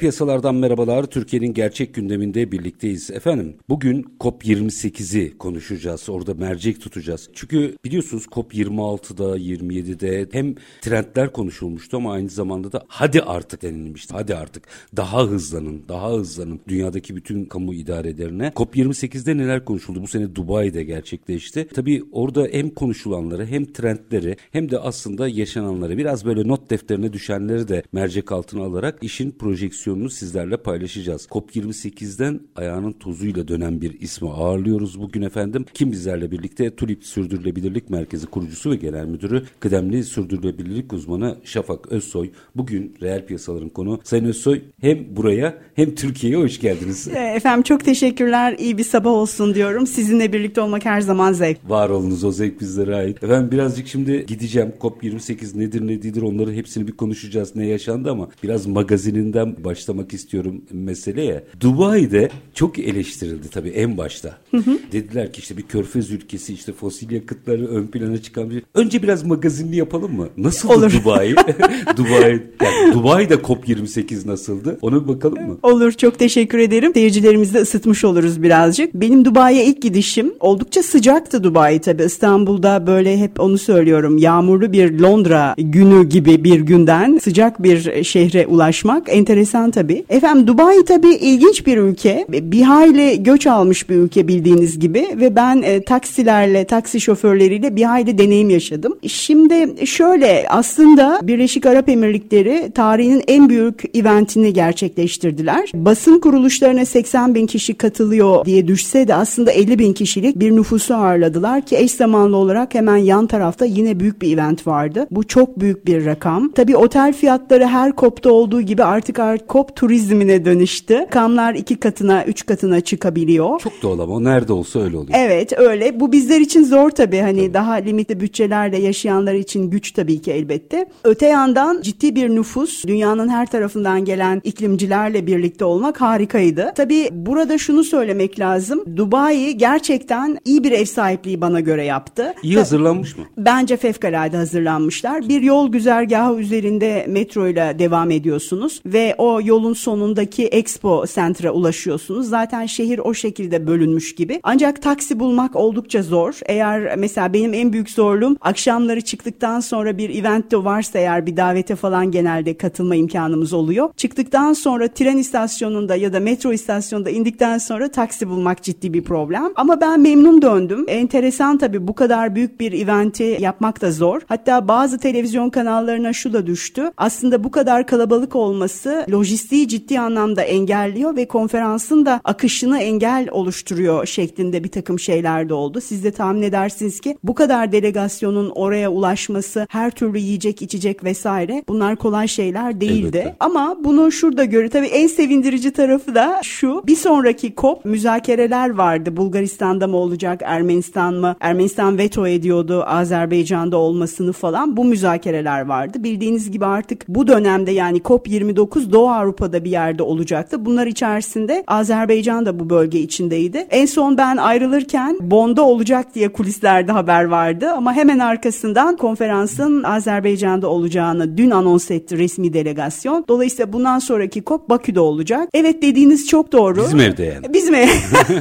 Piyasalardan merhabalar. Türkiye'nin gerçek gündeminde birlikteyiz. Efendim bugün COP28'i konuşacağız. Orada mercek tutacağız. Çünkü biliyorsunuz COP26'da 27'de hem trendler konuşulmuştu ama aynı zamanda da hadi artık denilmişti. Hadi artık daha hızlanın, daha hızlanın dünyadaki bütün kamu idarelerine. COP28'de neler konuşuldu? Bu sene Dubai'de gerçekleşti. Tabii orada hem konuşulanları hem trendleri hem de aslında yaşananları biraz böyle not defterine düşenleri de mercek altına alarak işin proje projeksiyonunu sizlerle paylaşacağız. COP28'den ayağının tozuyla dönen bir ismi ağırlıyoruz bugün efendim. Kim bizlerle birlikte Tulip Sürdürülebilirlik Merkezi kurucusu ve genel müdürü kıdemli sürdürülebilirlik uzmanı Şafak Özsoy. Bugün reel piyasaların konu. Sayın Özsoy hem buraya hem Türkiye'ye hoş geldiniz. E, efendim çok teşekkürler. İyi bir sabah olsun diyorum. Sizinle birlikte olmak her zaman zevk. Var olunuz o zevk bizlere ait. Efendim birazcık şimdi gideceğim. COP28 nedir ne değildir onları hepsini bir konuşacağız. Ne yaşandı ama biraz magazininden başlamak istiyorum meseleye. Dubai'de çok eleştirildi tabii en başta. Hı hı. Dediler ki işte bir körfez ülkesi işte fosil yakıtları ön plana çıkan bir... Önce biraz magazinli yapalım mı? Nasıl Dubai? Dubai, yani Dubai'de COP28 nasıldı? Ona bir bakalım mı? Olur çok teşekkür ederim. Seyircilerimizi de ısıtmış oluruz birazcık. Benim Dubai'ye ilk gidişim oldukça sıcaktı Dubai tabii. İstanbul'da böyle hep onu söylüyorum. Yağmurlu bir Londra günü gibi bir günden sıcak bir şehre ulaşmak enteresan enteresan tabii. Efendim Dubai tabii ilginç bir ülke. Bir hayli göç almış bir ülke bildiğiniz gibi ve ben e, taksilerle, taksi şoförleriyle bir hayli deneyim yaşadım. Şimdi şöyle aslında Birleşik Arap Emirlikleri tarihinin en büyük eventini gerçekleştirdiler. Basın kuruluşlarına 80 bin kişi katılıyor diye düşse de aslında 50 bin kişilik bir nüfusu ağırladılar ki eş zamanlı olarak hemen yan tarafta yine büyük bir event vardı. Bu çok büyük bir rakam. Tabii otel fiyatları her kopta olduğu gibi artık artık kop turizmine dönüştü. Kamlar iki katına, üç katına çıkabiliyor. Çok doğal ama nerede olsa öyle oluyor. Evet öyle. Bu bizler için zor tabii. Hani tabii. daha limitli bütçelerle yaşayanlar için güç tabii ki elbette. Öte yandan ciddi bir nüfus, dünyanın her tarafından gelen iklimcilerle birlikte olmak harikaydı. Tabii burada şunu söylemek lazım. Dubai gerçekten iyi bir ev sahipliği bana göre yaptı. İyi hazırlanmış mı? Bence fevkalade hazırlanmışlar. Bir yol güzergahı üzerinde metro ile devam ediyorsunuz ve o yolun sonundaki Expo Center'a ulaşıyorsunuz. Zaten şehir o şekilde bölünmüş gibi. Ancak taksi bulmak oldukça zor. Eğer mesela benim en büyük zorluğum akşamları çıktıktan sonra bir event varsa eğer bir davete falan genelde katılma imkanımız oluyor. Çıktıktan sonra tren istasyonunda ya da metro istasyonunda indikten sonra taksi bulmak ciddi bir problem. Ama ben memnun döndüm. Enteresan tabii bu kadar büyük bir eventi yapmak da zor. Hatta bazı televizyon kanallarına şu da düştü. Aslında bu kadar kalabalık olması lojistiği ciddi anlamda engelliyor ve konferansın da akışını engel oluşturuyor şeklinde bir takım şeyler de oldu. Siz de tahmin edersiniz ki bu kadar delegasyonun oraya ulaşması, her türlü yiyecek, içecek vesaire bunlar kolay şeyler değildi. Elbette. Ama bunu şurada göre tabii en sevindirici tarafı da şu. Bir sonraki COP müzakereler vardı. Bulgaristan'da mı olacak, Ermenistan mı? Ermenistan veto ediyordu Azerbaycan'da olmasını falan. Bu müzakereler vardı. Bildiğiniz gibi artık bu dönemde yani COP 29 Doğu Avrupa'da bir yerde olacaktı. Bunlar içerisinde Azerbaycan da bu bölge içindeydi. En son ben ayrılırken Bond'a olacak diye kulislerde haber vardı ama hemen arkasından konferansın Azerbaycan'da olacağını dün anons etti resmi delegasyon. Dolayısıyla bundan sonraki COP Bakü'de olacak. Evet dediğiniz çok doğru. Bizim evde yani. Bizim ev.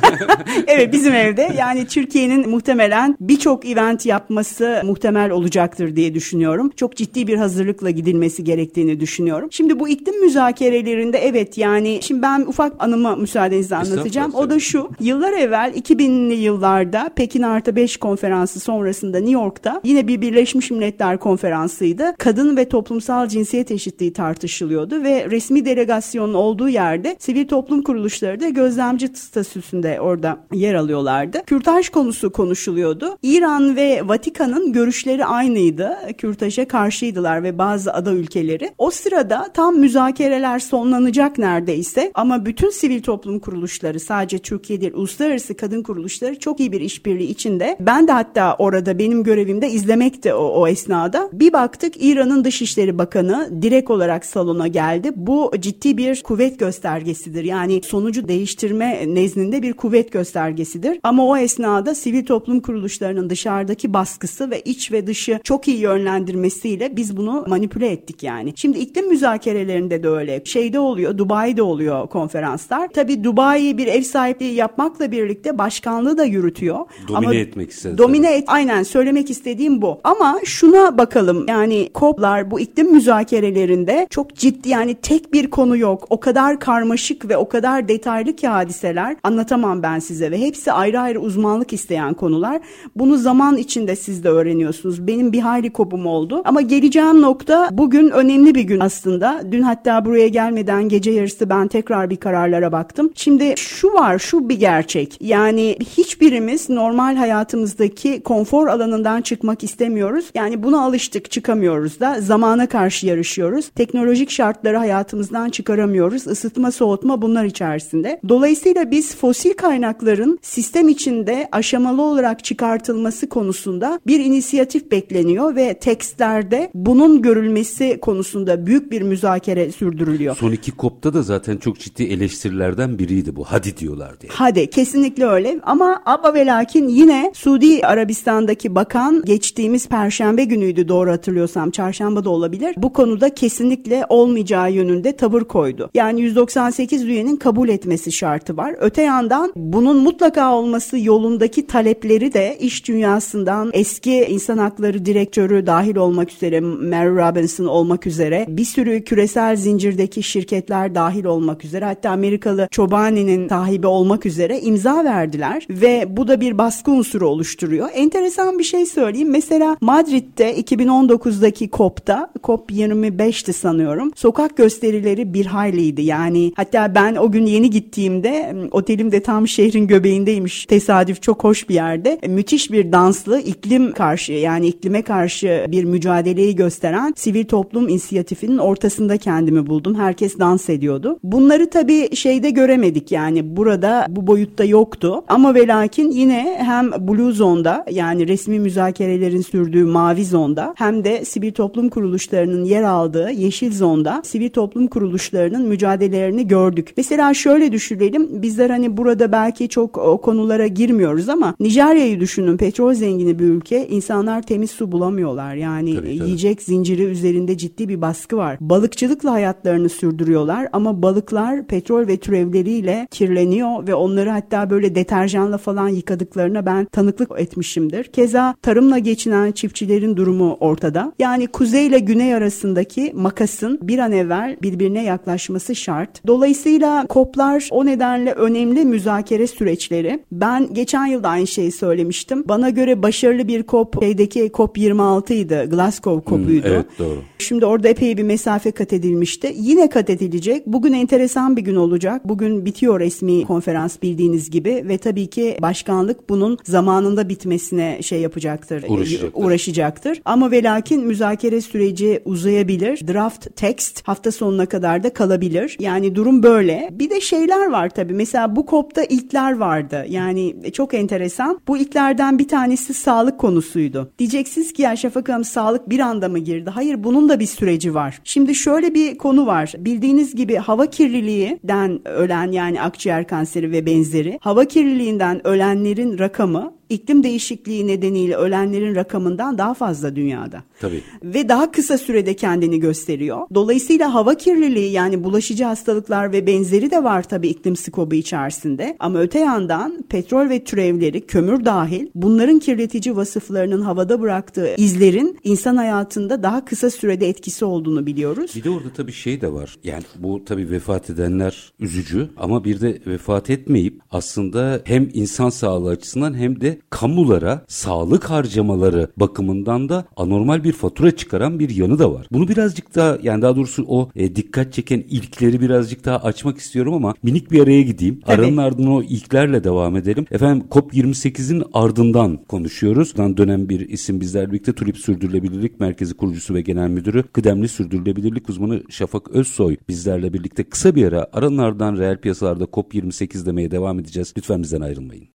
evet bizim evde. Yani Türkiye'nin muhtemelen birçok event yapması muhtemel olacaktır diye düşünüyorum. Çok ciddi bir hazırlıkla gidilmesi gerektiğini düşünüyorum. Şimdi bu iklim müzakeresi müzakerelerinde evet yani şimdi ben ufak anımı müsaadenizle anlatacağım. O da şu. Yıllar evvel 2000'li yıllarda Pekin Artı 5 konferansı sonrasında New York'ta yine bir Birleşmiş Milletler konferansıydı. Kadın ve toplumsal cinsiyet eşitliği tartışılıyordu ve resmi delegasyonun olduğu yerde sivil toplum kuruluşları da gözlemci statüsünde orada yer alıyorlardı. Kürtaj konusu konuşuluyordu. İran ve Vatikan'ın görüşleri aynıydı. Kürtaja karşıydılar ve bazı ada ülkeleri. O sırada tam müzakereler sonlanacak neredeyse ama bütün sivil toplum kuruluşları sadece Türkiye değil uluslararası kadın kuruluşları çok iyi bir işbirliği içinde. Ben de hatta orada benim görevimde izlemekti o, o esnada. Bir baktık İran'ın Dışişleri Bakanı direkt olarak salona geldi. Bu ciddi bir kuvvet göstergesidir. Yani sonucu değiştirme nezdinde bir kuvvet göstergesidir. Ama o esnada sivil toplum kuruluşlarının dışarıdaki baskısı ve iç ve dışı çok iyi yönlendirmesiyle biz bunu manipüle ettik yani. Şimdi iklim müzakerelerinde de öyle. Şeyde oluyor, Dubai'de oluyor konferanslar. Tabii Dubai bir ev sahipliği yapmakla birlikte başkanlığı da yürütüyor. Domine Ama etmek istedi. Domine et, aynen söylemek istediğim bu. Ama şuna bakalım yani COP'lar bu iklim müzakerelerinde çok ciddi yani tek bir konu yok. O kadar karmaşık ve o kadar detaylı ki hadiseler anlatamam ben size ve hepsi ayrı ayrı uzmanlık isteyen konular. Bunu zaman içinde siz de öğreniyorsunuz. Benim bir hayli kopum oldu. Ama geleceğim nokta bugün önemli bir gün aslında. Dün hatta buraya gelmeden gece yarısı ben tekrar bir kararlara baktım. Şimdi şu var, şu bir gerçek. Yani hiçbirimiz normal hayatımızdaki konfor alanından çıkmak istemiyoruz. Yani buna alıştık, çıkamıyoruz da. Zamana karşı yarışıyoruz. Teknolojik şartları hayatımızdan çıkaramıyoruz. Isıtma, soğutma bunlar içerisinde. Dolayısıyla biz fosil kaynakların sistem içinde aşamalı olarak çıkartılması konusunda bir inisiyatif bekleniyor ve tekstlerde bunun görülmesi konusunda büyük bir müzakere sürdürülüyor. Son iki kopta da zaten çok ciddi eleştirilerden biriydi bu. Hadi diyorlar diye. Hadi kesinlikle öyle ama ama ve lakin yine Suudi Arabistan'daki bakan geçtiğimiz perşembe günüydü doğru hatırlıyorsam çarşamba da olabilir. Bu konuda kesinlikle olmayacağı yönünde tavır koydu. Yani 198 üyenin kabul etmesi şartı var. Öte yandan bunun mutlaka olması yolundaki talepleri de iş dünyasından eski insan hakları direktörü dahil olmak üzere Mary Robinson olmak üzere bir sürü küresel zincirdeki şirketler dahil olmak üzere hatta Amerikalı Chobani'nin sahibi olmak üzere imza verdiler ve bu da bir baskı unsuru oluşturuyor. Enteresan bir şey söyleyeyim. Mesela Madrid'de 2019'daki COP'ta COP 25'ti sanıyorum. Sokak gösterileri bir hayliydi. Yani hatta ben o gün yeni gittiğimde otelim de tam şehrin göbeğindeymiş. Tesadüf çok hoş bir yerde. Müthiş bir danslı iklim karşı yani iklime karşı bir mücadeleyi gösteren sivil toplum inisiyatifinin ortasında kendimi buldum. Herkes dans ediyordu. Bunları tabii şeyde göremedik yani burada bu boyutta yoktu. Ama ve lakin yine hem Blue Zone'da yani resmi müzakerelerin sürdüğü Mavi Zone'da hem de sivil toplum kuruluşlarının yer aldığı Yeşil Zone'da sivil toplum kuruluşlarının mücadelelerini gördük. Mesela şöyle düşünelim bizler hani burada belki çok o konulara girmiyoruz ama Nijerya'yı düşünün petrol zengini bir ülke insanlar temiz su bulamıyorlar yani tabii, tabii. yiyecek zinciri üzerinde ciddi bir baskı var. Balıkçılıkla hayatlarını sürdürüyorlar ama balıklar petrol ve türevleriyle kirleniyor ve onları hatta böyle deterjanla falan yıkadıklarına ben tanıklık etmişimdir. Keza tarımla geçinen çiftçilerin durumu ortada. Yani kuzey ile güney arasındaki makasın bir an evvel birbirine yaklaşması şart. Dolayısıyla koplar o nedenle önemli müzakere süreçleri. Ben geçen yıl da aynı şeyi söylemiştim. Bana göre başarılı bir kop şeydeki kop 26 idi. Glasgow kopuydu. Hmm, evet doğru. Şimdi orada epey bir mesafe kat edilmişti. Yine kat edilecek. Bugün enteresan bir gün olacak. Bugün bitiyor resmi konferans bildiğiniz gibi ve tabii ki başkanlık bunun zamanında bitmesine şey yapacaktır. Uğraşacaktır. uğraşacaktır. Ama ve lakin müzakere süreci uzayabilir. Draft text hafta sonuna kadar da kalabilir. Yani durum böyle. Bir de şeyler var tabii. Mesela bu kopta ilkler vardı. Yani çok enteresan. Bu ilklerden bir tanesi sağlık konusuydu. Diyeceksiniz ki ya Şafak Hanım sağlık bir anda mı girdi? Hayır bunun da bir süreci var. Şimdi şöyle bir konu var. Bildiğiniz gibi hava kirliliğinden ölen yani akciğer kanseri ve benzeri hava kirliliğinden ölenlerin rakamı iklim değişikliği nedeniyle ölenlerin rakamından daha fazla dünyada. Tabii. Ve daha kısa sürede kendini gösteriyor. Dolayısıyla hava kirliliği yani bulaşıcı hastalıklar ve benzeri de var tabii iklim skobu içerisinde. Ama öte yandan petrol ve türevleri, kömür dahil bunların kirletici vasıflarının havada bıraktığı izlerin insan hayatında daha kısa sürede etkisi olduğunu biliyoruz. Bir de orada tabii şey de var. Yani bu tabii vefat edenler üzücü ama bir de vefat etmeyip aslında hem insan sağlığı açısından hem de kamulara sağlık harcamaları bakımından da anormal bir fatura çıkaran bir yanı da var. Bunu birazcık daha yani daha doğrusu o e, dikkat çeken ilkleri birazcık daha açmak istiyorum ama minik bir araya gideyim. Tabii. Aranın ardından o ilklerle devam edelim. Efendim COP28'in ardından konuşuyoruz. Dan dönem bir isim bizlerle birlikte Tulip Sürdürülebilirlik Merkezi kurucusu ve genel müdürü kıdemli sürdürülebilirlik uzmanı Şafak Özsoy bizlerle birlikte kısa bir ara aranın ardından reel piyasalarda COP28 demeye devam edeceğiz. Lütfen bizden ayrılmayın.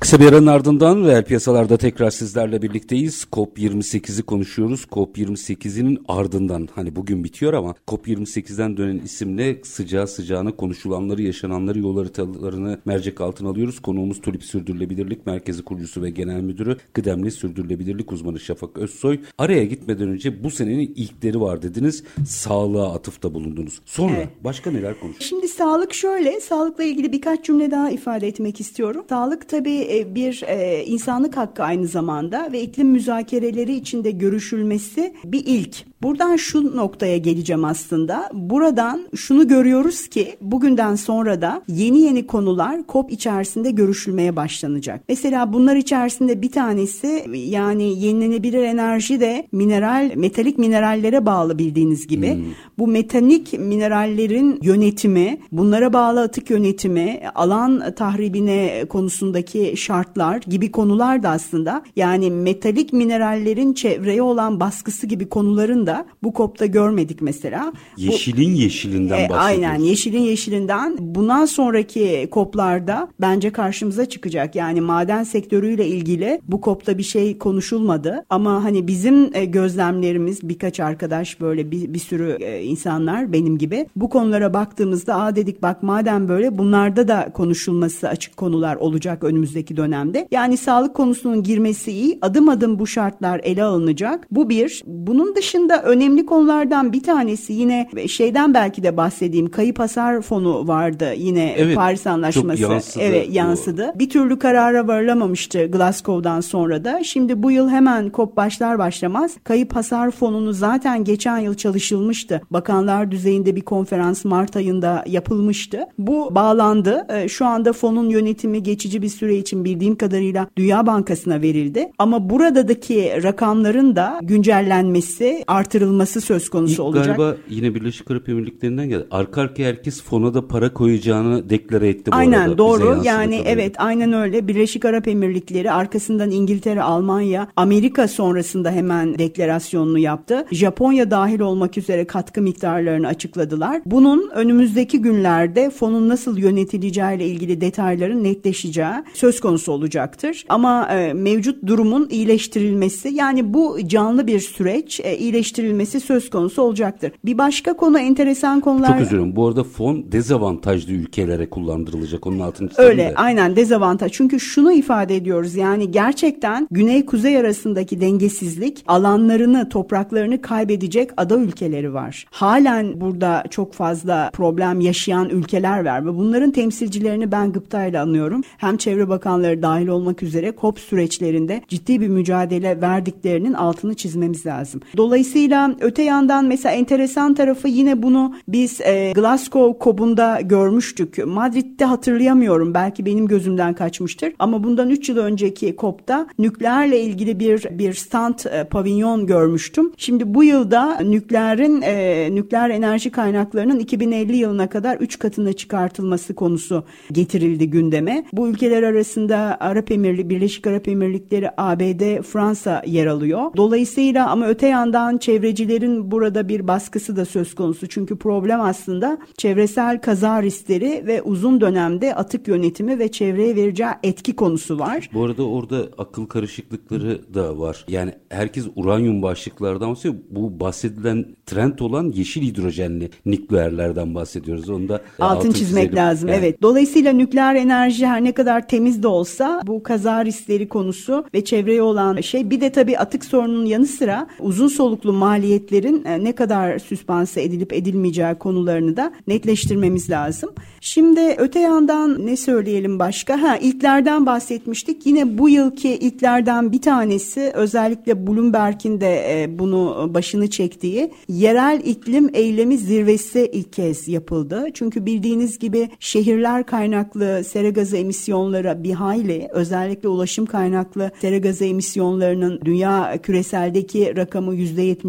Kısa bir aranın ardından reel piyasalarda tekrar sizlerle birlikteyiz. COP28'i konuşuyoruz. COP28'in ardından hani bugün bitiyor ama COP28'den dönen isimle sıcağı sıcağına konuşulanları, yaşananları, yol haritalarını mercek altına alıyoruz. Konuğumuz Tulip Sürdürülebilirlik Merkezi kurucusu ve genel müdürü kıdemli sürdürülebilirlik uzmanı Şafak Özsoy. Araya gitmeden önce bu senenin ilkleri var dediniz. Sağlığa atıfta bulundunuz. Sonra Evet. başka neler konuştunuz? Şimdi sağlık şöyle, sağlıkla ilgili birkaç cümle daha ifade etmek istiyorum. Sağlık tabii e, bir e, insanlık hakkı aynı zamanda ve iklim müzakereleri içinde görüşülmesi bir ilk. Buradan şu noktaya geleceğim aslında. Buradan şunu görüyoruz ki bugünden sonra da yeni yeni konular COP içerisinde görüşülmeye başlanacak. Mesela bunlar içerisinde bir tanesi yani yenilenebilir enerji de mineral, metalik minerallere bağlı bildiğiniz gibi. Bu metanik minerallerin yönetimi, bunlara bağlı atık yönetimi, alan tahribine konusundaki şartlar gibi konular da aslında yani metalik minerallerin çevreye olan baskısı gibi konuların da bu COP'ta görmedik mesela. Bu- Yeşilin yeşilinden e, aynen yeşilin yeşilinden bundan sonraki koplarda bence karşımıza çıkacak. Yani maden sektörüyle ilgili bu kopta bir şey konuşulmadı ama hani bizim e, gözlemlerimiz birkaç arkadaş böyle bir, bir sürü e, insanlar benim gibi bu konulara baktığımızda aa dedik bak madem böyle bunlarda da konuşulması açık konular olacak önümüzdeki dönemde. Yani sağlık konusunun girmesi iyi adım adım bu şartlar ele alınacak. Bu bir. Bunun dışında önemli konulardan bir tanesi yine şeyden belki de bahsedeyim. Kayıp hasar fonu vardı yine Evet, Paris Anlaşması. çok yansıdı evet bu. yansıdı. Bir türlü karara varılamamıştı Glasgow'dan sonra da. Şimdi bu yıl hemen COP başlar başlamaz kayıp hasar fonunu zaten geçen yıl çalışılmıştı. Bakanlar düzeyinde bir konferans Mart ayında yapılmıştı. Bu bağlandı. Ee, Şu anda fonun yönetimi geçici bir süre için bildiğim kadarıyla Dünya Bankası'na verildi. Ama buradaki rakamların da güncellenmesi, artırılması söz konusu İlk olacak. galiba yine Birleşik Arap Emirlikleri'nden geldi. Arka arkaya herkes fona da para koyacağını deklare etti bu Aynen arada. Doğru yani tabii. evet aynen öyle Birleşik Arap Emirlikleri arkasından İngiltere, Almanya, Amerika sonrasında hemen deklarasyonunu yaptı. Japonya dahil olmak üzere katkı miktarlarını açıkladılar. Bunun önümüzdeki günlerde fonun nasıl yönetileceğiyle ilgili detayların netleşeceği söz konusu olacaktır. Ama e, mevcut durumun iyileştirilmesi yani bu canlı bir süreç e, iyileştirilmesi söz konusu olacaktır. Bir başka konu enteresan konular. Çok dilerim. Bu arada fon dezavantajlı ülkelere kullandırılacak. Onun altını çizelim Öyle de. aynen dezavantaj. Çünkü şunu ifade ediyoruz yani gerçekten güney kuzey arasındaki dengesizlik alanlarını topraklarını kaybedecek ada ülkeleri var. Halen burada çok fazla problem yaşayan ülkeler var ve bunların temsilcilerini ben gıptayla anıyorum. Hem çevre bakanları dahil olmak üzere COP süreçlerinde ciddi bir mücadele verdiklerinin altını çizmemiz lazım. Dolayısıyla öte yandan mesela enteresan tarafı yine bunu biz e, Glasgow COP'unda görmüştük. Madrid'de hatırlayamıyorum belki benim gözümden kaçmıştır ama bundan 3 yıl önceki COP'ta nükleerle ilgili bir bir stand e, pavilyon görmüştüm. Şimdi bu yılda nükleerin e, nükleer enerji kaynaklarının 2050 yılına kadar 3 katına çıkartılması konusu getirildi gündeme. Bu ülkeler arasında Arap Emirli, Birleşik Arap Emirlikleri, ABD, Fransa yer alıyor. Dolayısıyla ama öte yandan çevrecilerin burada bir baskısı da söz konusu. Çünkü problem aslında çevresel kaza riskleri ve uzun dönemde atık yönetimi ve çevreye vereceği etki konusu var. Bu arada orada akıl karışıklıkları da var. Yani herkes uranyum başlıklardan bahsediyor. Bu bahsedilen trend olan yeşil hidrojenli nükleerlerden bahsediyoruz. Onu da altın, altın çizmek çizelim. lazım. Yani. Evet. Dolayısıyla nükleer enerji her ne kadar temiz de olsa bu kaza riskleri konusu ve çevreye olan şey bir de tabii atık sorunun yanı sıra uzun soluklu maliyetlerin e, ne kadar süspanse edilip edilmeyeceği konularını da netleştirmemiz lazım. Şimdi öte yandan ne söyleyelim başka? Ha ilklerden bahsetmiştik. Yine bu yılki ilklerden bir tanesi özellikle Bloomberg'in de e, bunu başını çektiği yerel iklim eylemi zirvesi ilk kez yapıldı. Çünkü bildiğiniz gibi şehirler kaynaklı sera gazı emisyonları bir hayli özellikle ulaşım kaynaklı sera gazı emisyonlarının dünya küreseldeki rakamı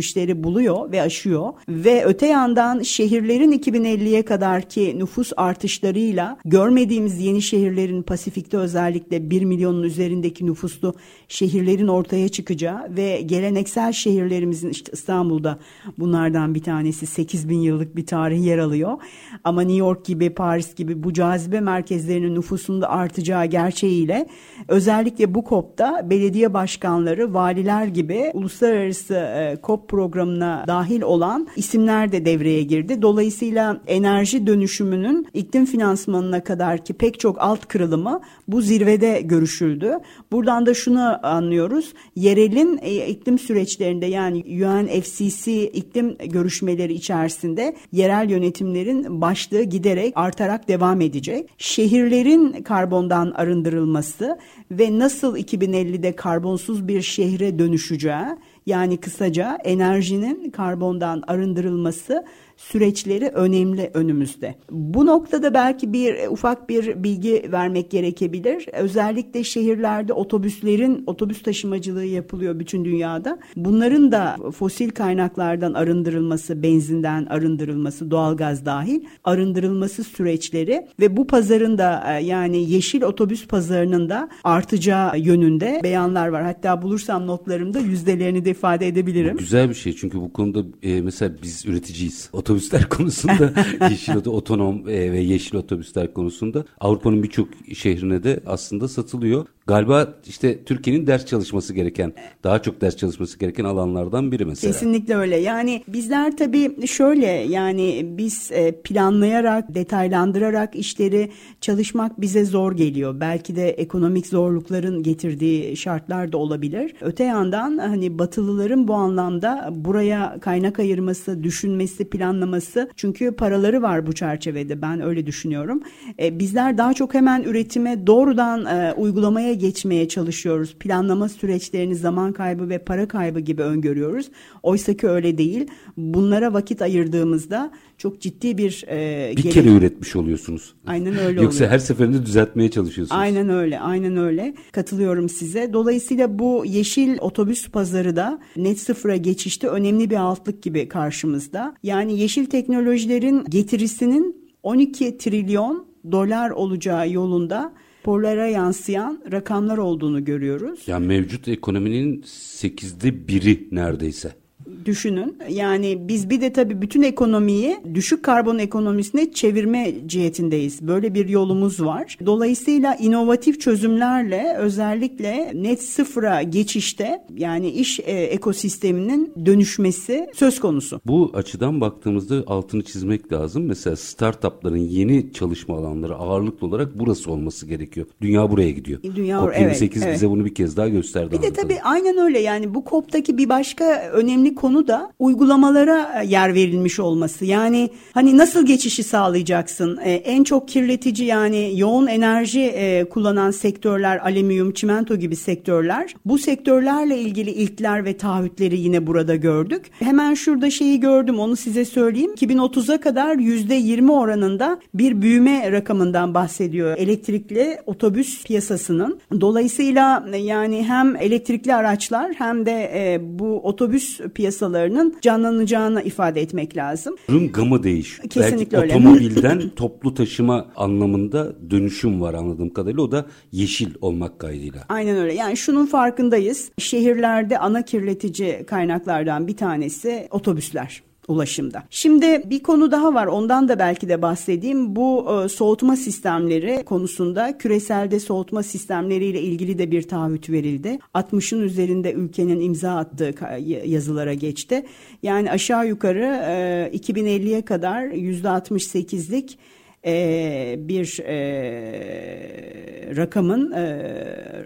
%70'leri buluyor ve aşıyor. Ve öte yandan şehirlerin 2050'ye kadarki nüfus artışlarıyla görmediğimiz yeni şehirlerin Pasifik'te özellikle 1 milyonun üzerindeki nüfuslu şehirlerin ortaya çıkacağı ve geleneksel şehirlerimizin işte İstanbul'da bunlardan bir tanesi 8 bin yıllık bir tarih yer alıyor. Ama New York gibi Paris gibi bu cazibe merkezlerinin nüfusunda artacağı gerçeğiyle özellikle bu COP'ta belediye başkanları, valiler gibi uluslararası e, COP programına dahil olan isimler de devreye girdi. Dolayısıyla enerji dönüşümünün iklim finansmanına kadar ki pek çok alt kırılımı bu zirvede görüşüldü. Buradan da şunu anlıyoruz. Yerelin e, iklim süreçlerinde yani UNFCCC iklim görüşmeleri içerisinde yerel yönetimlerin başlığı giderek artarak devam edecek. Şehirlerin karbondan arındırılması ve nasıl 2050'de karbonsuz bir şehre dönüşeceği yani kısaca enerjinin karbondan arındırılması süreçleri önemli önümüzde. Bu noktada belki bir e, ufak bir bilgi vermek gerekebilir. Özellikle şehirlerde otobüslerin otobüs taşımacılığı yapılıyor bütün dünyada. Bunların da fosil kaynaklardan arındırılması, benzinden arındırılması, doğalgaz dahil arındırılması süreçleri ve bu pazarın da e, yani yeşil otobüs pazarının da artacağı yönünde beyanlar var. Hatta bulursam notlarımda yüzdelerini de ifade edebilirim. Bu güzel bir şey çünkü bu konuda e, mesela biz üreticiyiz. Otobüs otobüsler konusunda yeşil otonom e, ve yeşil otobüsler konusunda Avrupa'nın birçok şehrine de aslında satılıyor. Galiba işte Türkiye'nin ders çalışması gereken, daha çok ders çalışması gereken alanlardan biri mesela. Kesinlikle öyle. Yani bizler tabii şöyle yani biz e, planlayarak, detaylandırarak işleri çalışmak bize zor geliyor. Belki de ekonomik zorlukların getirdiği şartlar da olabilir. Öte yandan hani batılıların bu anlamda buraya kaynak ayırması, düşünmesi, planlaması çünkü paraları var bu çerçevede ben öyle düşünüyorum. E, bizler daha çok hemen üretime doğrudan e, uygulamaya geçmeye çalışıyoruz. Planlama süreçlerini zaman kaybı ve para kaybı gibi öngörüyoruz. Oysa ki öyle değil. Bunlara vakit ayırdığımızda çok ciddi bir e, bir gerek... kere üretmiş oluyorsunuz. Aynen öyle Yoksa oluyor. her seferinde düzeltmeye çalışıyorsunuz. Aynen öyle. Aynen öyle. Katılıyorum size. Dolayısıyla bu yeşil otobüs pazarı da net sıfıra geçişte önemli bir altlık gibi karşımızda. Yani yeşil teknolojilerin getirisinin 12 trilyon dolar olacağı yolunda raporlara yansıyan rakamlar olduğunu görüyoruz. Yani mevcut ekonominin sekizde biri neredeyse düşünün. Yani biz bir de tabii bütün ekonomiyi düşük karbon ekonomisine çevirme cihetindeyiz. Böyle bir yolumuz var. Dolayısıyla inovatif çözümlerle özellikle net sıfıra geçişte yani iş e, ekosisteminin dönüşmesi söz konusu. Bu açıdan baktığımızda altını çizmek lazım. Mesela startupların yeni çalışma alanları ağırlıklı olarak burası olması gerekiyor. Dünya buraya gidiyor. Dünya COP28 evet, evet. bize bunu bir kez daha gösterdi. Bir de tabii aynen öyle yani bu COP'taki bir başka önemli konu da uygulamalara e, yer verilmiş olması. Yani hani nasıl geçişi sağlayacaksın? Ee, en çok kirletici yani yoğun enerji e, kullanan sektörler, alüminyum, çimento gibi sektörler. Bu sektörlerle ilgili ilkler ve taahhütleri yine burada gördük. Hemen şurada şeyi gördüm onu size söyleyeyim. 2030'a kadar %20 oranında bir büyüme rakamından bahsediyor elektrikli otobüs piyasasının. Dolayısıyla yani hem elektrikli araçlar hem de e, bu otobüs piyasaları piyasalarının canlanacağını ifade etmek lazım. Ürün gamı değiş. Kesinlikle Belki öyle. otomobilden toplu taşıma anlamında dönüşüm var anladığım kadarıyla. O da yeşil olmak kaydıyla. Aynen öyle. Yani şunun farkındayız. Şehirlerde ana kirletici kaynaklardan bir tanesi otobüsler ulaşımda. Şimdi bir konu daha var ondan da belki de bahsedeyim. Bu e, soğutma sistemleri konusunda küreselde soğutma sistemleriyle ilgili de bir taahhüt verildi. 60'ın üzerinde ülkenin imza attığı yazılara geçti. Yani aşağı yukarı e, 2050'ye kadar %68'lik e, bir e, rakamın e,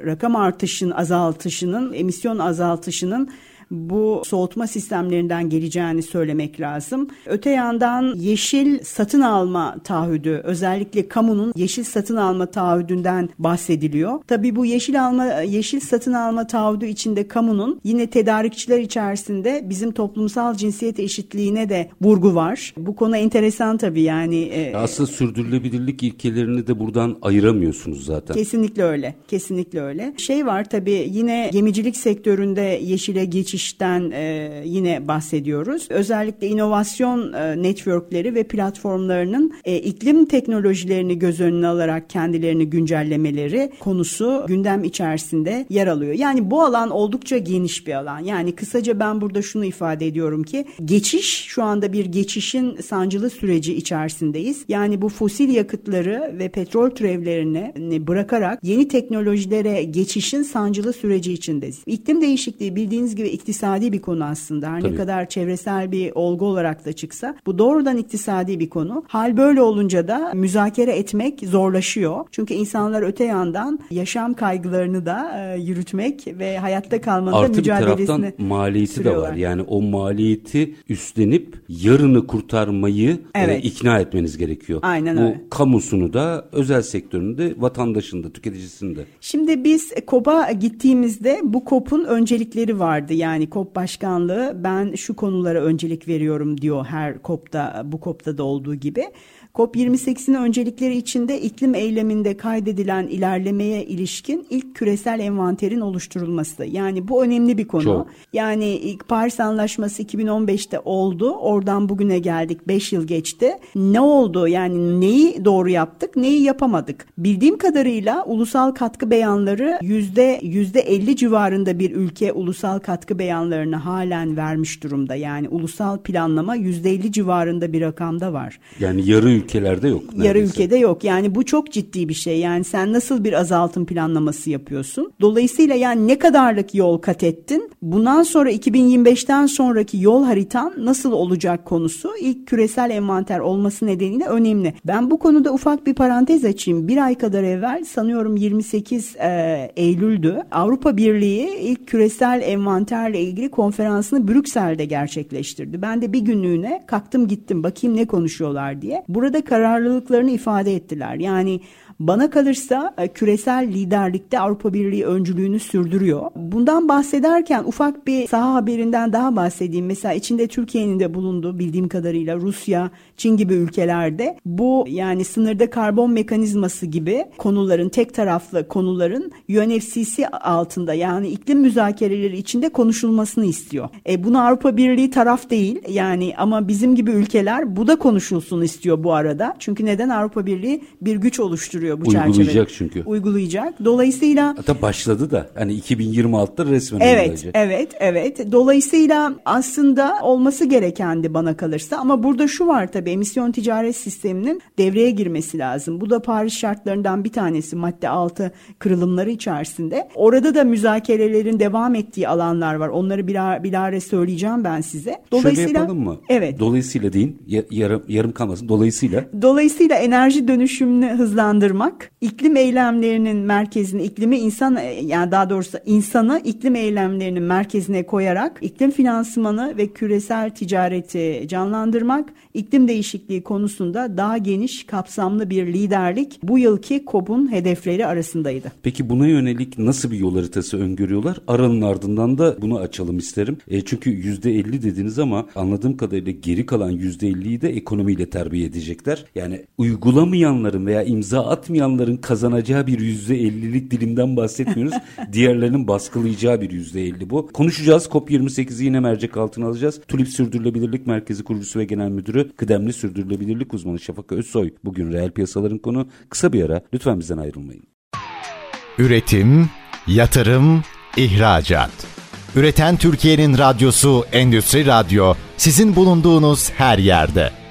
rakam artışın azaltışının emisyon azaltışının bu soğutma sistemlerinden geleceğini söylemek lazım. Öte yandan yeşil satın alma taahhüdü özellikle kamunun yeşil satın alma taahhüdünden bahsediliyor. Tabii bu yeşil alma yeşil satın alma taahhüdü içinde kamunun yine tedarikçiler içerisinde bizim toplumsal cinsiyet eşitliğine de vurgu var. Bu konu enteresan tabii yani. E, Aslında sürdürülebilirlik ilkelerini de buradan ayıramıyorsunuz zaten. Kesinlikle öyle. Kesinlikle öyle. Şey var tabii yine gemicilik sektöründe yeşile geçiş işten e, yine bahsediyoruz. Özellikle inovasyon e, networkleri ve platformlarının e, iklim teknolojilerini göz önüne alarak kendilerini güncellemeleri konusu gündem içerisinde yer alıyor. Yani bu alan oldukça geniş bir alan. Yani kısaca ben burada şunu ifade ediyorum ki geçiş şu anda bir geçişin sancılı süreci içerisindeyiz. Yani bu fosil yakıtları ve petrol türevlerini bırakarak yeni teknolojilere geçişin sancılı süreci içindeyiz. İklim değişikliği bildiğiniz gibi iktisadi bir konu aslında. Her Tabii. ne kadar çevresel bir olgu olarak da çıksa bu doğrudan iktisadi bir konu. Hal böyle olunca da müzakere etmek zorlaşıyor. Çünkü insanlar öte yandan yaşam kaygılarını da e, yürütmek ve hayatta kalmanın Artı mücadelesini bir taraftan maliyeti sürüyorlar. de var. Yani o maliyeti üstlenip yarını kurtarmayı e, evet. e, ikna etmeniz gerekiyor. Aynen bu öyle. kamusunu da özel sektöründe vatandaşın da tüketicisinin de. Şimdi biz KOB'a gittiğimizde bu KOB'un öncelikleri vardı. Yani yani KOP başkanlığı ben şu konulara öncelik veriyorum diyor her KOP'ta bu KOP'ta da olduğu gibi. COP28'in öncelikleri içinde iklim eyleminde kaydedilen ilerlemeye ilişkin ilk küresel envanterin oluşturulması. Yani bu önemli bir konu. Çok. Yani ilk Paris Anlaşması 2015'te oldu. Oradan bugüne geldik. 5 yıl geçti. Ne oldu? Yani neyi doğru yaptık, neyi yapamadık? Bildiğim kadarıyla ulusal katkı beyanları yüzde yüzde 50 civarında bir ülke ulusal katkı beyanlarını halen vermiş durumda. Yani ulusal planlama yüzde 50 civarında bir rakamda var. Yani yarı ülkelerde yok. Neredeyse. Yarı ülkede yok. Yani bu çok ciddi bir şey. Yani sen nasıl bir azaltım planlaması yapıyorsun? Dolayısıyla yani ne kadarlık yol kat ettin? Bundan sonra 2025'ten sonraki yol haritan nasıl olacak konusu ilk küresel envanter olması nedeniyle önemli. Ben bu konuda ufak bir parantez açayım. Bir ay kadar evvel sanıyorum 28 e, Eylül'dü. Avrupa Birliği ilk küresel envanterle ilgili konferansını Brüksel'de gerçekleştirdi. Ben de bir günlüğüne kalktım gittim bakayım ne konuşuyorlar diye. Burada burada kararlılıklarını ifade ettiler. Yani bana kalırsa e, küresel liderlikte Avrupa Birliği öncülüğünü sürdürüyor. Bundan bahsederken ufak bir saha haberinden daha bahsedeyim. Mesela içinde Türkiye'nin de bulunduğu bildiğim kadarıyla Rusya, Çin gibi ülkelerde bu yani sınırda karbon mekanizması gibi konuların tek taraflı konuların UNFCC altında yani iklim müzakereleri içinde konuşulmasını istiyor. E bunu Avrupa Birliği taraf değil yani ama bizim gibi ülkeler bu da konuşulsun istiyor bu arada. Çünkü neden Avrupa Birliği bir güç oluşturuyor bu çerçeve. Uygulayacak çünkü. Uygulayacak. Dolayısıyla hatta başladı da hani 2026'da resmen Evet, uygulayacak. evet, evet. Dolayısıyla aslında olması gerekendi bana kalırsa ama burada şu var tabii emisyon ticaret sisteminin devreye girmesi lazım. Bu da Paris şartlarından bir tanesi madde 6 kırılımları içerisinde. Orada da müzakerelerin devam ettiği alanlar var. Onları bilare, bilare söyleyeceğim ben size. Dolayısıyla Şöyle yapalım mı? Evet. Dolayısıyla deyin yarım yarım kalmasın. Dolayısıyla Dolayısıyla enerji dönüşümünü hızlandırma olmak, iklim eylemlerinin merkezini, iklimi insan yani daha doğrusu insanı iklim eylemlerinin merkezine koyarak iklim finansmanı ve küresel ticareti canlandırmak, iklim değişikliği konusunda daha geniş, kapsamlı bir liderlik bu yılki COP'un hedefleri arasındaydı. Peki buna yönelik nasıl bir yol haritası öngörüyorlar? Aranın ardından da bunu açalım isterim. E çünkü %50 dediniz ama anladığım kadarıyla geri kalan %50'yi de ekonomiyle terbiye edecekler. Yani uygulamayanların veya imza atmayanların kazanacağı bir yüzde ellilik dilimden bahsetmiyoruz. Diğerlerinin baskılayacağı bir yüzde elli bu. Konuşacağız. COP28'i yine mercek altına alacağız. Tulip Sürdürülebilirlik Merkezi kurucusu ve genel müdürü kıdemli sürdürülebilirlik uzmanı Şafak Özsoy. Bugün reel piyasaların konu. Kısa bir ara. Lütfen bizden ayrılmayın. Üretim, yatırım, ihracat. Üreten Türkiye'nin radyosu Endüstri Radyo sizin bulunduğunuz her yerde.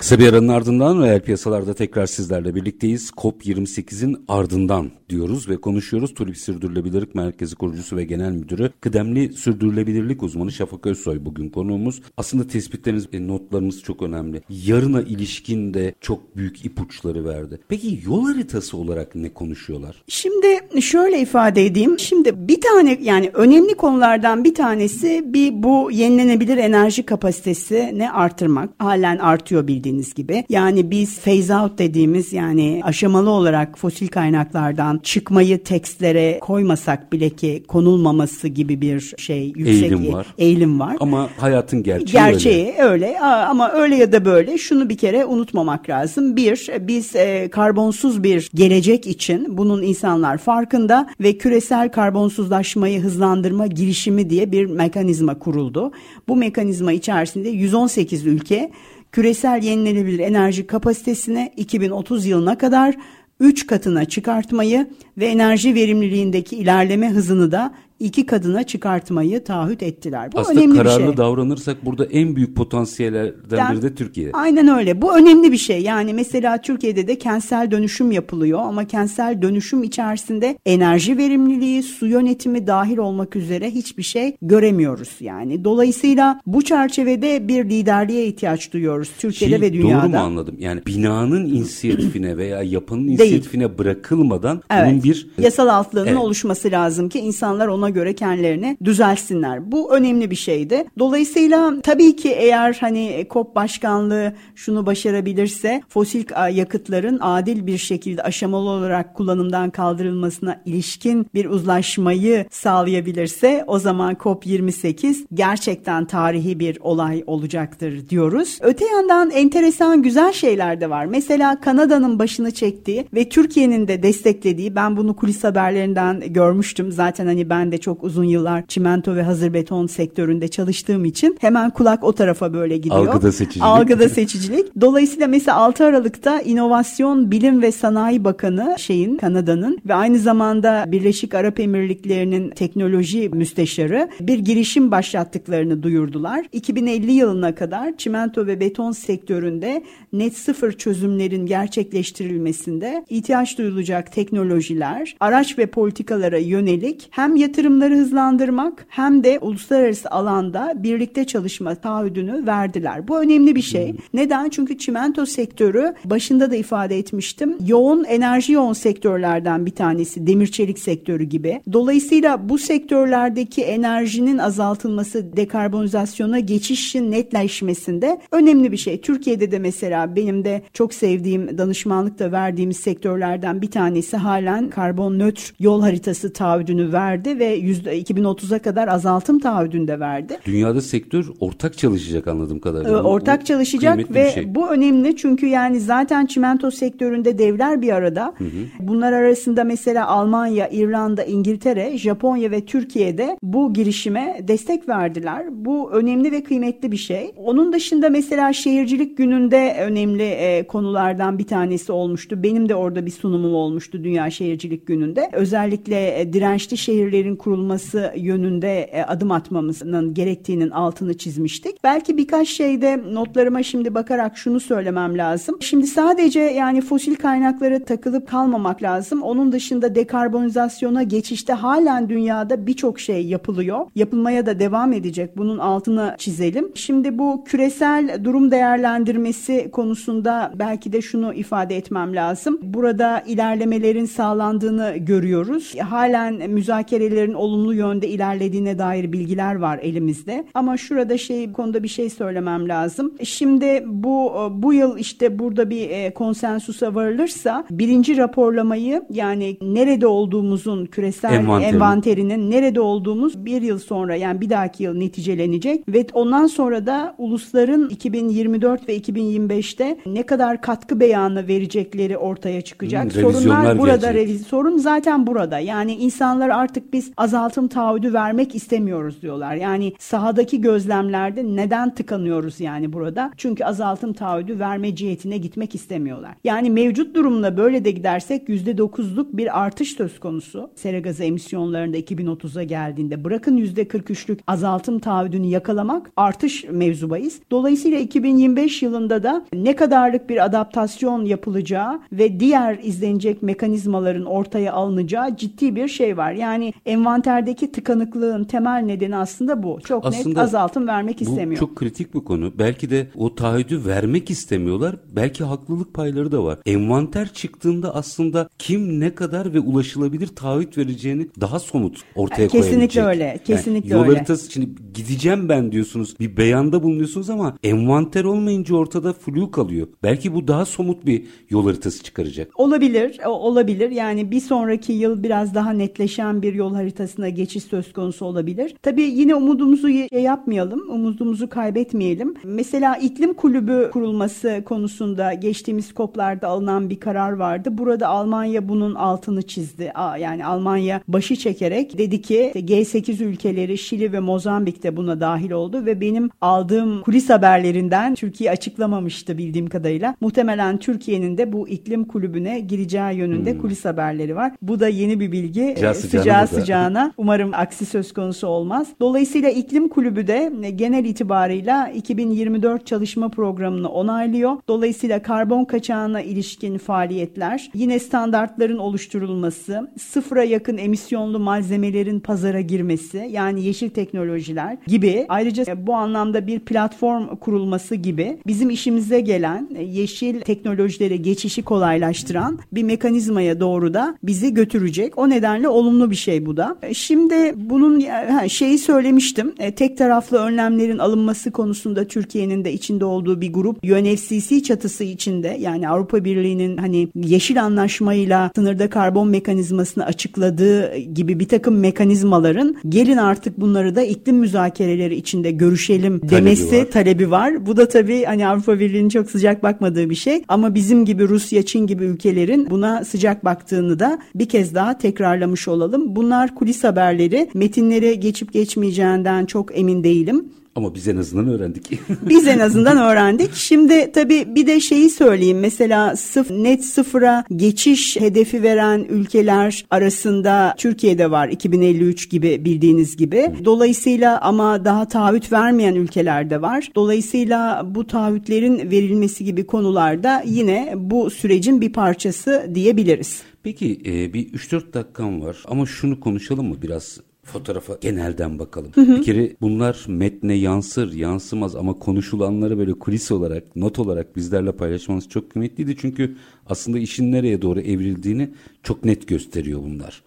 Kısa bir aranın ardından reel piyasalarda tekrar sizlerle birlikteyiz. COP28'in ardından diyoruz ve konuşuyoruz. TÜRİP Sürdürülebilirlik Merkezi kurucusu ve genel müdürü kıdemli sürdürülebilirlik uzmanı Şafak Özsoy bugün konuğumuz. Aslında tespitleriniz, e, notlarımız çok önemli. Yarına ilişkin de çok büyük ipuçları verdi. Peki yol haritası olarak ne konuşuyorlar? Şimdi şöyle ifade edeyim. Şimdi bir tane yani önemli konulardan bir tanesi bir bu yenilenebilir enerji kapasitesi ne artırmak. Halen artıyor bildiğiniz gibi. Yani biz phase out dediğimiz yani aşamalı olarak fosil kaynaklardan çıkmayı tekstlere koymasak bile ki konulmaması gibi bir şey yüksek eğilim var. Eğilim var. Ama hayatın gerçeği, gerçeği öyle. öyle. Ama öyle ya da böyle şunu bir kere unutmamak lazım. Bir, biz e, karbonsuz bir gelecek için bunun insanlar farkında ve küresel karbonsuzlaşmayı hızlandırma girişimi diye bir mekanizma kuruldu. Bu mekanizma içerisinde 118 ülke küresel yenilenebilir enerji kapasitesine 2030 yılına kadar 3 katına çıkartmayı ve enerji verimliliğindeki ilerleme hızını da iki kadına çıkartmayı taahhüt ettiler. Bu Aslında önemli kararlı bir şey. davranırsak burada en büyük potansiyellerden yani, biri de Türkiye. Aynen öyle. Bu önemli bir şey. Yani mesela Türkiye'de de kentsel dönüşüm yapılıyor ama kentsel dönüşüm içerisinde enerji verimliliği, su yönetimi dahil olmak üzere hiçbir şey göremiyoruz yani. Dolayısıyla bu çerçevede bir liderliğe ihtiyaç duyuyoruz Türkiye'de şey, ve dünyada. Doğru mu anladım? Yani binanın inisiyatifine veya yapının inisiyatifine Değil. bırakılmadan evet. bunun bir yasal altlığının evet. oluşması lazım ki insanlar ona göre kendilerini düzelsinler. Bu önemli bir şeydi. Dolayısıyla tabii ki eğer hani COP başkanlığı şunu başarabilirse fosil yakıtların adil bir şekilde aşamalı olarak kullanımdan kaldırılmasına ilişkin bir uzlaşmayı sağlayabilirse o zaman COP28 gerçekten tarihi bir olay olacaktır diyoruz. Öte yandan enteresan güzel şeyler de var. Mesela Kanada'nın başını çektiği ve Türkiye'nin de desteklediği ben bunu kulis haberlerinden görmüştüm. Zaten hani ben de çok uzun yıllar çimento ve hazır beton sektöründe çalıştığım için hemen kulak o tarafa böyle gidiyor. Algıda seçicilik. Algıda seçicilik. Dolayısıyla mesela 6 Aralık'ta İnovasyon, Bilim ve Sanayi Bakanı şeyin Kanada'nın ve aynı zamanda Birleşik Arap Emirlikleri'nin teknoloji müsteşarı bir girişim başlattıklarını duyurdular. 2050 yılına kadar çimento ve beton sektöründe net sıfır çözümlerin gerçekleştirilmesinde ihtiyaç duyulacak teknolojiler, araç ve politikalara yönelik hem yatırım yatırımları hızlandırmak hem de uluslararası alanda birlikte çalışma taahhüdünü verdiler. Bu önemli bir şey. Hmm. Neden? Çünkü çimento sektörü başında da ifade etmiştim. Yoğun enerji yoğun sektörlerden bir tanesi demir çelik sektörü gibi. Dolayısıyla bu sektörlerdeki enerjinin azaltılması dekarbonizasyona geçişin netleşmesinde önemli bir şey. Türkiye'de de mesela benim de çok sevdiğim danışmanlıkta verdiğimiz sektörlerden bir tanesi halen karbon nötr yol haritası taahhüdünü verdi ve %2030'a kadar azaltım taahhüdünde verdi. Dünyada sektör ortak çalışacak anladığım kadarıyla. Ee, ortak çalışacak ve şey. bu önemli çünkü yani zaten çimento sektöründe devler bir arada. Hı hı. Bunlar arasında mesela Almanya, İrlanda, İngiltere, Japonya ve Türkiye'de bu girişime destek verdiler. Bu önemli ve kıymetli bir şey. Onun dışında mesela şehircilik gününde önemli e, konulardan bir tanesi olmuştu. Benim de orada bir sunumum olmuştu Dünya Şehircilik Günü'nde. Özellikle e, dirençli şehirlerin kurulması yönünde e, adım atmamızın gerektiğinin altını çizmiştik. Belki birkaç şeyde notlarıma şimdi bakarak şunu söylemem lazım. Şimdi sadece yani fosil kaynaklara takılıp kalmamak lazım. Onun dışında dekarbonizasyona geçişte halen dünyada birçok şey yapılıyor. Yapılmaya da devam edecek. Bunun altını çizelim. Şimdi bu küresel durum değerlendirmesi konusunda belki de şunu ifade etmem lazım. Burada ilerlemelerin sağlandığını görüyoruz. Halen müzakerelerin olumlu yönde ilerlediğine dair bilgiler var elimizde. Ama şurada şey konuda bir şey söylemem lazım. Şimdi bu bu yıl işte burada bir e, konsensusa varılırsa birinci raporlamayı yani nerede olduğumuzun küresel Envanteri. envanterinin nerede olduğumuz bir yıl sonra yani bir dahaki yıl neticelenecek ve ondan sonra da ulusların 2024 ve 2025'te ne kadar katkı beyanı verecekleri ortaya çıkacak. Hmm, Sorunlar burada reviz sorun zaten burada. Yani insanlar artık biz azaltım taahhüdü vermek istemiyoruz diyorlar. Yani sahadaki gözlemlerde neden tıkanıyoruz yani burada? Çünkü azaltım taahhüdü verme cihetine gitmek istemiyorlar. Yani mevcut durumla böyle de gidersek %9'luk bir artış söz konusu. Sera gazı emisyonlarında 2030'a geldiğinde bırakın %43'lük azaltım taahhüdünü yakalamak artış mevzubayız. Dolayısıyla 2025 yılında da ne kadarlık bir adaptasyon yapılacağı ve diğer izlenecek mekanizmaların ortaya alınacağı ciddi bir şey var. Yani envanterdeki tıkanıklığın temel nedeni aslında bu. Çok aslında net azaltım vermek istemiyor. Bu çok kritik bir konu. Belki de o taahhüdü vermek istemiyorlar. Belki haklılık payları da var. Envanter çıktığında aslında kim ne kadar ve ulaşılabilir taahhüt vereceğini daha somut ortaya Kesinlikle koyabilecek. Kesinlikle öyle. Kesinlikle yani, yol haritası şimdi gideceğim ben diyorsunuz. Bir beyanda bulunuyorsunuz ama envanter olmayınca ortada flu kalıyor. Belki bu daha somut bir yol haritası çıkaracak. Olabilir. Olabilir. Yani bir sonraki yıl biraz daha netleşen bir yol haritasına geçiş söz konusu olabilir. Tabii yine umudumuzu şey yapmayalım. Umudumuzu kaybetmeyelim. Mesela iklim kulübü kurulması konusunda geçtiğimiz koplarda alınan bir karar vardı. Burada Almanya bunun altını çizdi. Yani Almanya başı çekerek dedi ki G8 ülkeleri Şili ve Mozambik de buna dahil oldu ve benim aldığım kulis haberlerinden Türkiye açıklamamıştı bildiğim kadarıyla. Muhtemelen Türkiye'nin de bu iklim kulübüne gireceği yönünde hmm. kulis haberleri var. Bu da yeni bir bilgi. Sıcağı, sıcağı sıcağına. Umarım aksi söz konusu olmaz. Dolayısıyla iklim kulübü de genel itibarıyla 2024 çalışma programını onaylıyor. Dolayısıyla karbon kaçağına ilişkin faaliyetler, yine standartların oluşturulması, sıfıra yakın emisyonlu malzemelerin pazara girmesi, yani yeşil teknolojiler gibi ayrıca bu anlamda bir platform kurulması gibi bizim işimize gelen yeşil teknolojilere geçişi kolaylaştıran bir mekanizmaya doğru da bizi götürecek. O nedenle olumlu bir şey bu da. Şimdi bunun şeyi söylemiştim. E, tek taraflı önlemlerin alınması konusunda Türkiye'nin de içinde olduğu bir grup UNFCCC çatısı içinde yani Avrupa Birliği'nin hani yeşil anlaşmayla sınırda karbon mekanizmasını açıkladığı gibi bir takım mekanizmaların gelin artık bunları da iklim müzakereleri içinde görüşelim demesi talebi var. talebi var. Bu da tabii hani Avrupa Birliği'nin çok sıcak bakmadığı bir şey ama bizim gibi Rusya, Çin gibi ülkelerin buna sıcak baktığını da bir kez daha tekrarlamış olalım. Bunlar kulis haberleri. Metinlere geçip geçmeyeceğinden çok emin değilim. Ama biz en azından öğrendik. biz en azından öğrendik. Şimdi tabii bir de şeyi söyleyeyim. Mesela sıf net sıfıra geçiş hedefi veren ülkeler arasında Türkiye'de var 2053 gibi bildiğiniz gibi. Dolayısıyla ama daha taahhüt vermeyen ülkeler de var. Dolayısıyla bu taahhütlerin verilmesi gibi konularda yine bu sürecin bir parçası diyebiliriz. Peki e, bir 3-4 dakikam var ama şunu konuşalım mı biraz fotoğrafa genelden bakalım. Hı hı. Bir kere bunlar metne yansır, yansımaz ama konuşulanları böyle kulis olarak, not olarak bizlerle paylaşmanız çok kıymetliydi. Çünkü aslında işin nereye doğru evrildiğini çok net gösteriyor bunlar.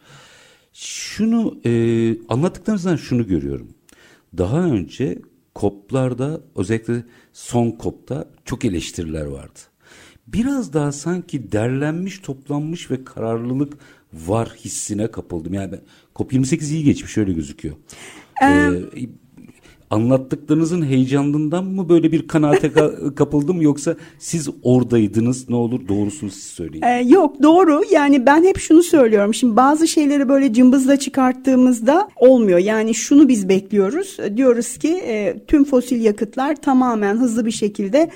Şunu e, anlattıklarınızdan şunu görüyorum. Daha önce koplarda özellikle son kopta çok eleştiriler vardı. Biraz daha sanki derlenmiş, toplanmış ve kararlılık var hissine kapıldım. Yani COP28 iyi geçmiş öyle gözüküyor. Ee, ee, anlattıklarınızın heyecanından mı böyle bir kanaate kapıldım yoksa siz oradaydınız ne olur doğrusunu siz söyleyin. Ee, yok doğru yani ben hep şunu söylüyorum şimdi bazı şeyleri böyle cımbızla çıkarttığımızda olmuyor yani şunu biz bekliyoruz diyoruz ki e, tüm fosil yakıtlar tamamen hızlı bir şekilde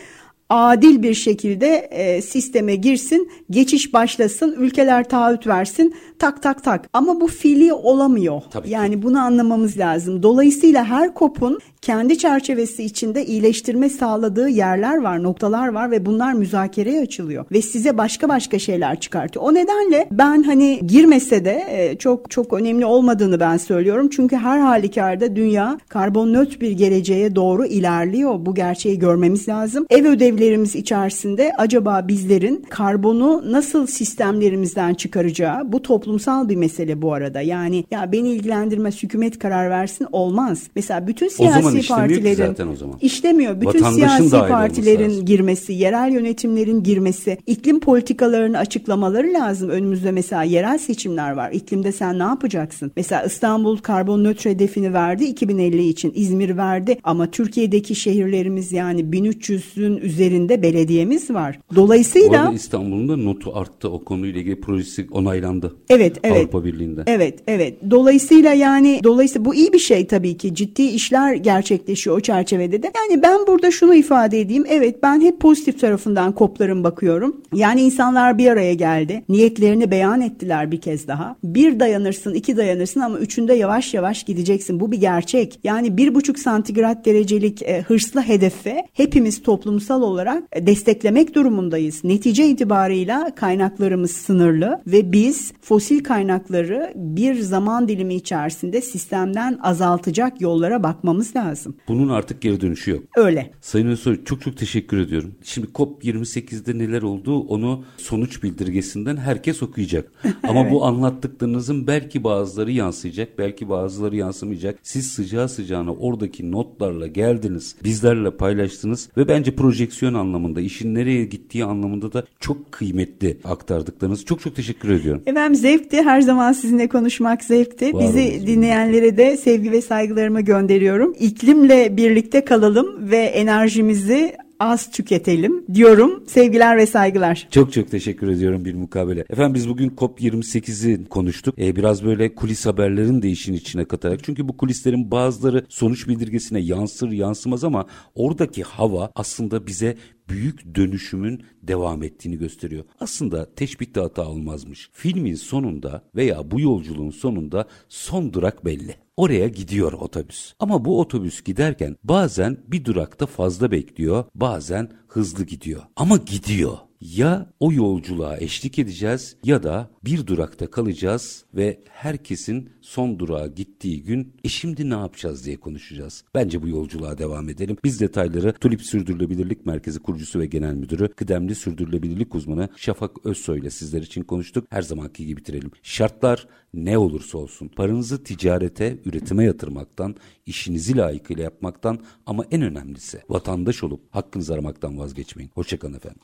adil bir şekilde e, sisteme girsin, geçiş başlasın, ülkeler taahhüt versin, tak tak tak. Ama bu fiili olamıyor. Tabii yani ki. bunu anlamamız lazım. Dolayısıyla her kopun kendi çerçevesi içinde iyileştirme sağladığı yerler var, noktalar var ve bunlar müzakereye açılıyor ve size başka başka şeyler çıkartıyor. O nedenle ben hani girmese de e, çok çok önemli olmadığını ben söylüyorum. Çünkü her halükarda dünya karbon nötr bir geleceğe doğru ilerliyor. Bu gerçeği görmemiz lazım. Ev ödevlerimiz içerisinde acaba bizlerin karbonu nasıl sistemlerimizden çıkaracağı bu toplumsal bir mesele bu arada. Yani ya beni ilgilendirmez hükümet karar versin olmaz. Mesela bütün siyasi ki partilerin zaten o zaman. işlemiyor. Bütün Vatandaşın siyasi partilerin girmesi, yerel yönetimlerin girmesi, iklim politikalarını açıklamaları lazım. Önümüzde mesela yerel seçimler var. İklimde sen ne yapacaksın? Mesela İstanbul karbon nötr hedefini verdi 2050 için. İzmir verdi ama Türkiye'deki şehirlerimiz yani 1300'ün üzerinde belediyemiz var. Dolayısıyla arada İstanbul'un da notu arttı. O konuyla ilgili projesi onaylandı. Evet, evet. Avrupa Birliği'nde. Evet, evet. Dolayısıyla yani dolayısıyla bu iyi bir şey tabii ki. Ciddi işler gerçekleşiyor o çerçevede de. Yani ben burada şunu ifade edeyim. Evet, ben hep pozitif tarafından kopların bakıyorum. Yani insanlar bir araya geldi. Niyetlerini beyan ettiler bir kez daha. Bir dayanırsın, iki dayanırsın ama üçünde yavaş yavaş gideceksin. Bu bir gerçek. Yani bir buçuk santigrat derecelik e, hırslı hedefe hepimiz toplumsal olarak e, desteklemek durumundayız. Netice itibarıyla kaynaklarımız sınırlı ve biz fosil kaynakları bir zaman dilimi içerisinde sistemden azaltacak yollara bakmamız lazım. Bunun artık geri dönüşü yok. Öyle. Sayın Özsoy çok çok teşekkür ediyorum. Şimdi COP28'de neler oldu onu sonuç bildirgesinden herkes okuyacak. Ama bu anlattıklarınızın belki bazıları yansıyacak, belki bazıları yansımayacak. Siz sıcağı sıcağına oradaki notlarla geldiniz, bizlerle paylaştınız ve bence projeksiyon anlamında, işin nereye gittiği anlamında da çok kıymetli aktardıklarınız. Çok çok teşekkür ediyorum. Efendim zevkti. Her zaman sizinle konuşmak zevkti. Var Bizi olun. dinleyenlere de sevgi ve saygılarımı gönderiyorum. İklimle birlikte kalalım ve enerjimizi az tüketelim diyorum. Sevgiler ve saygılar. Çok çok teşekkür ediyorum bir mukabele. Efendim biz bugün COP28'i konuştuk. Ee, biraz böyle kulis haberlerin de işin içine katarak. Çünkü bu kulislerin bazıları sonuç bildirgesine yansır yansımaz ama oradaki hava aslında bize büyük dönüşümün devam ettiğini gösteriyor. Aslında teşbihte hata olmazmış. Filmin sonunda veya bu yolculuğun sonunda son durak belli. Oraya gidiyor otobüs. Ama bu otobüs giderken bazen bir durakta fazla bekliyor, bazen hızlı gidiyor. Ama gidiyor. Ya o yolculuğa eşlik edeceğiz ya da bir durakta kalacağız ve herkesin son durağa gittiği gün e şimdi ne yapacağız diye konuşacağız. Bence bu yolculuğa devam edelim. Biz detayları Tulip Sürdürülebilirlik Merkezi kurucusu ve genel müdürü, kıdemli sürdürülebilirlik uzmanı Şafak Özsoy ile sizler için konuştuk. Her zamanki gibi bitirelim. Şartlar ne olursa olsun paranızı ticarete, üretime yatırmaktan, işinizi layıkıyla yapmaktan ama en önemlisi vatandaş olup hakkınızı aramaktan vazgeçmeyin. Hoşçakalın efendim.